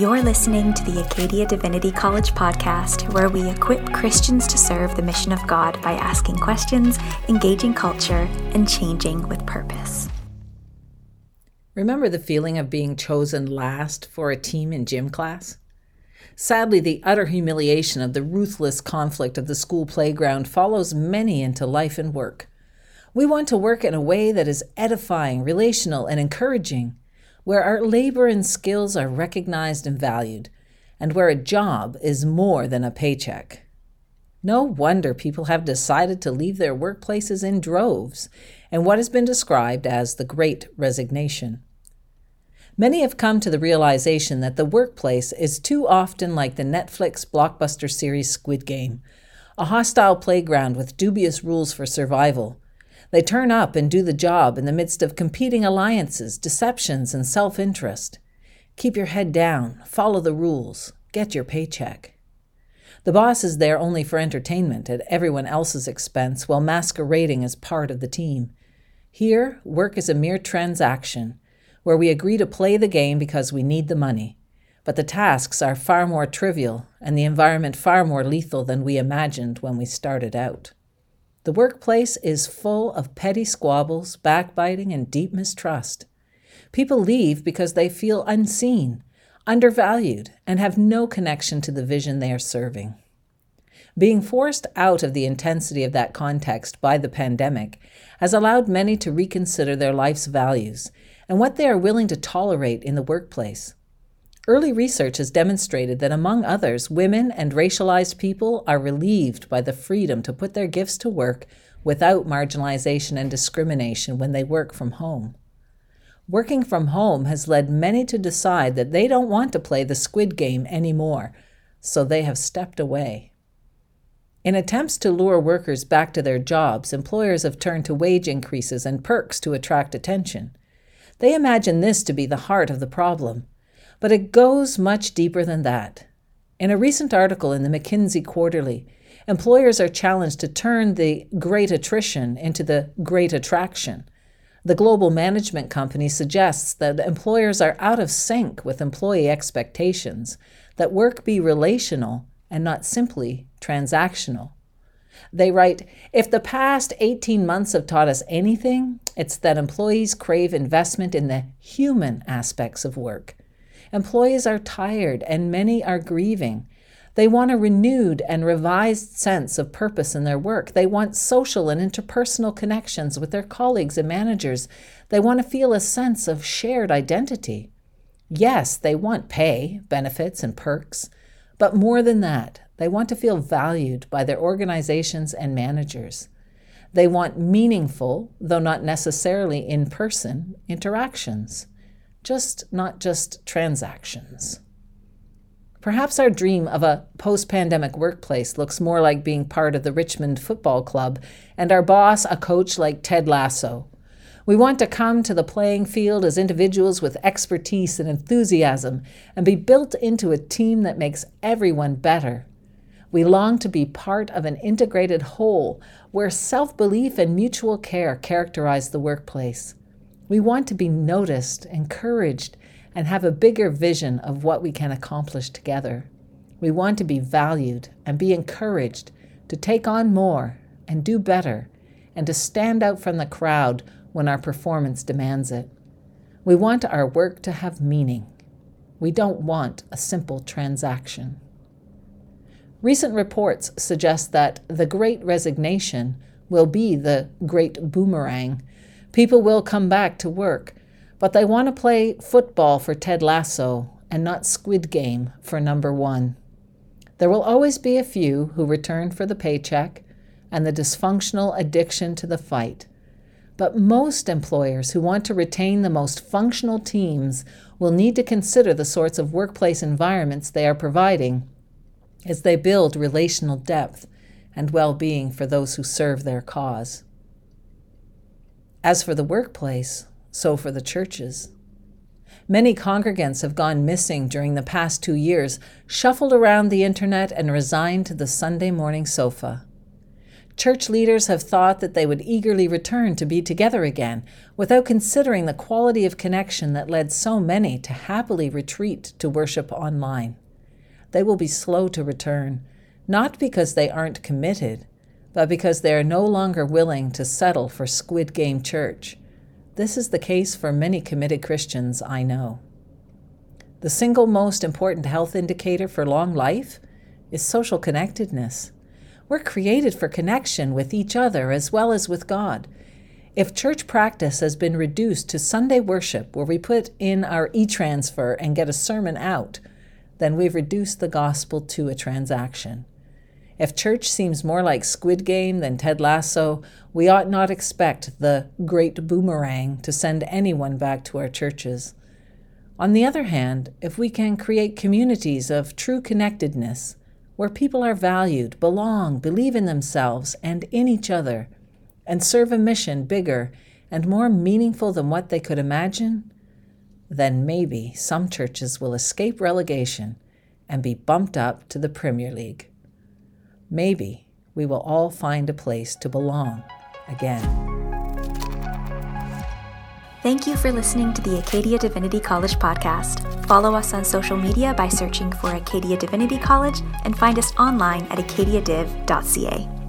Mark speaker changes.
Speaker 1: You're listening to the Acadia Divinity College podcast, where we equip Christians to serve the mission of God by asking questions, engaging culture, and changing with purpose.
Speaker 2: Remember the feeling of being chosen last for a team in gym class? Sadly, the utter humiliation of the ruthless conflict of the school playground follows many into life and work. We want to work in a way that is edifying, relational, and encouraging where our labor and skills are recognized and valued, and where a job is more than a paycheck. No wonder people have decided to leave their workplaces in droves and what has been described as the Great Resignation. Many have come to the realization that the workplace is too often like the Netflix blockbuster series Squid Game, a hostile playground with dubious rules for survival, they turn up and do the job in the midst of competing alliances, deceptions, and self interest. Keep your head down, follow the rules, get your paycheck. The boss is there only for entertainment at everyone else's expense while masquerading as part of the team. Here, work is a mere transaction, where we agree to play the game because we need the money. But the tasks are far more trivial and the environment far more lethal than we imagined when we started out. The workplace is full of petty squabbles, backbiting, and deep mistrust. People leave because they feel unseen, undervalued, and have no connection to the vision they are serving. Being forced out of the intensity of that context by the pandemic has allowed many to reconsider their life's values and what they are willing to tolerate in the workplace. Early research has demonstrated that, among others, women and racialized people are relieved by the freedom to put their gifts to work without marginalization and discrimination when they work from home. Working from home has led many to decide that they don't want to play the squid game anymore, so they have stepped away. In attempts to lure workers back to their jobs, employers have turned to wage increases and perks to attract attention. They imagine this to be the heart of the problem but it goes much deeper than that. In a recent article in the McKinsey Quarterly, employers are challenged to turn the great attrition into the great attraction. The global management company suggests that employers are out of sync with employee expectations, that work be relational and not simply transactional. They write If the past 18 months have taught us anything, it's that employees crave investment in the human aspects of work Employees are tired and many are grieving. They want a renewed and revised sense of purpose in their work. They want social and interpersonal connections with their colleagues and managers. They want to feel a sense of shared identity. Yes, they want pay, benefits, and perks, but more than that, they want to feel valued by their organizations and managers. They want meaningful, though not necessarily in person, interactions just not just transactions. Perhaps our dream of a post pandemic workplace looks more like being part of the Richmond Football Club and our boss a coach like Ted Lasso. We want to come to the playing field as individuals with expertise and enthusiasm and be built into a team that makes everyone better. We long to be part of an integrated whole where self belief and mutual care characterize the workplace. We want to be noticed, encouraged, and have a bigger vision of what we can accomplish together. We want to be valued and be encouraged to take on more and do better and to stand out from the crowd when our performance demands it. We want our work to have meaning. We don't want a simple transaction. Recent reports suggest that the Great Resignation will be the Great Boomerang People will come back to work, but they want to play football for Ted Lasso and not Squid Game for number one. There will always be a few who return for the paycheck and the dysfunctional addiction to the fight. But most employers who want to retain the most functional teams will need to consider the sorts of workplace environments they are providing as they build relational depth and well being for those who serve their cause. As for the workplace, so for the churches. Many congregants have gone missing during the past two years, shuffled around the internet, and resigned to the Sunday morning sofa. Church leaders have thought that they would eagerly return to be together again without considering the quality of connection that led so many to happily retreat to worship online. They will be slow to return, not because they aren't committed, but because they are no longer willing to settle for squid game church. This is the case for many committed Christians I know. The single most important health indicator for long life is social connectedness. We're created for connection with each other as well as with God. If church practice has been reduced to Sunday worship, where we put in our e transfer and get a sermon out, then we've reduced the gospel to a transaction. If church seems more like Squid Game than Ted Lasso, we ought not expect the great boomerang to send anyone back to our churches. On the other hand, if we can create communities of true connectedness, where people are valued, belong, believe in themselves and in each other, and serve a mission bigger and more meaningful than what they could imagine, then maybe some churches will escape relegation and be bumped up to the Premier League. Maybe we will all find a place to belong again.
Speaker 1: Thank you for listening to the Acadia Divinity College podcast. Follow us on social media by searching for Acadia Divinity College and find us online at acadiadiv.ca.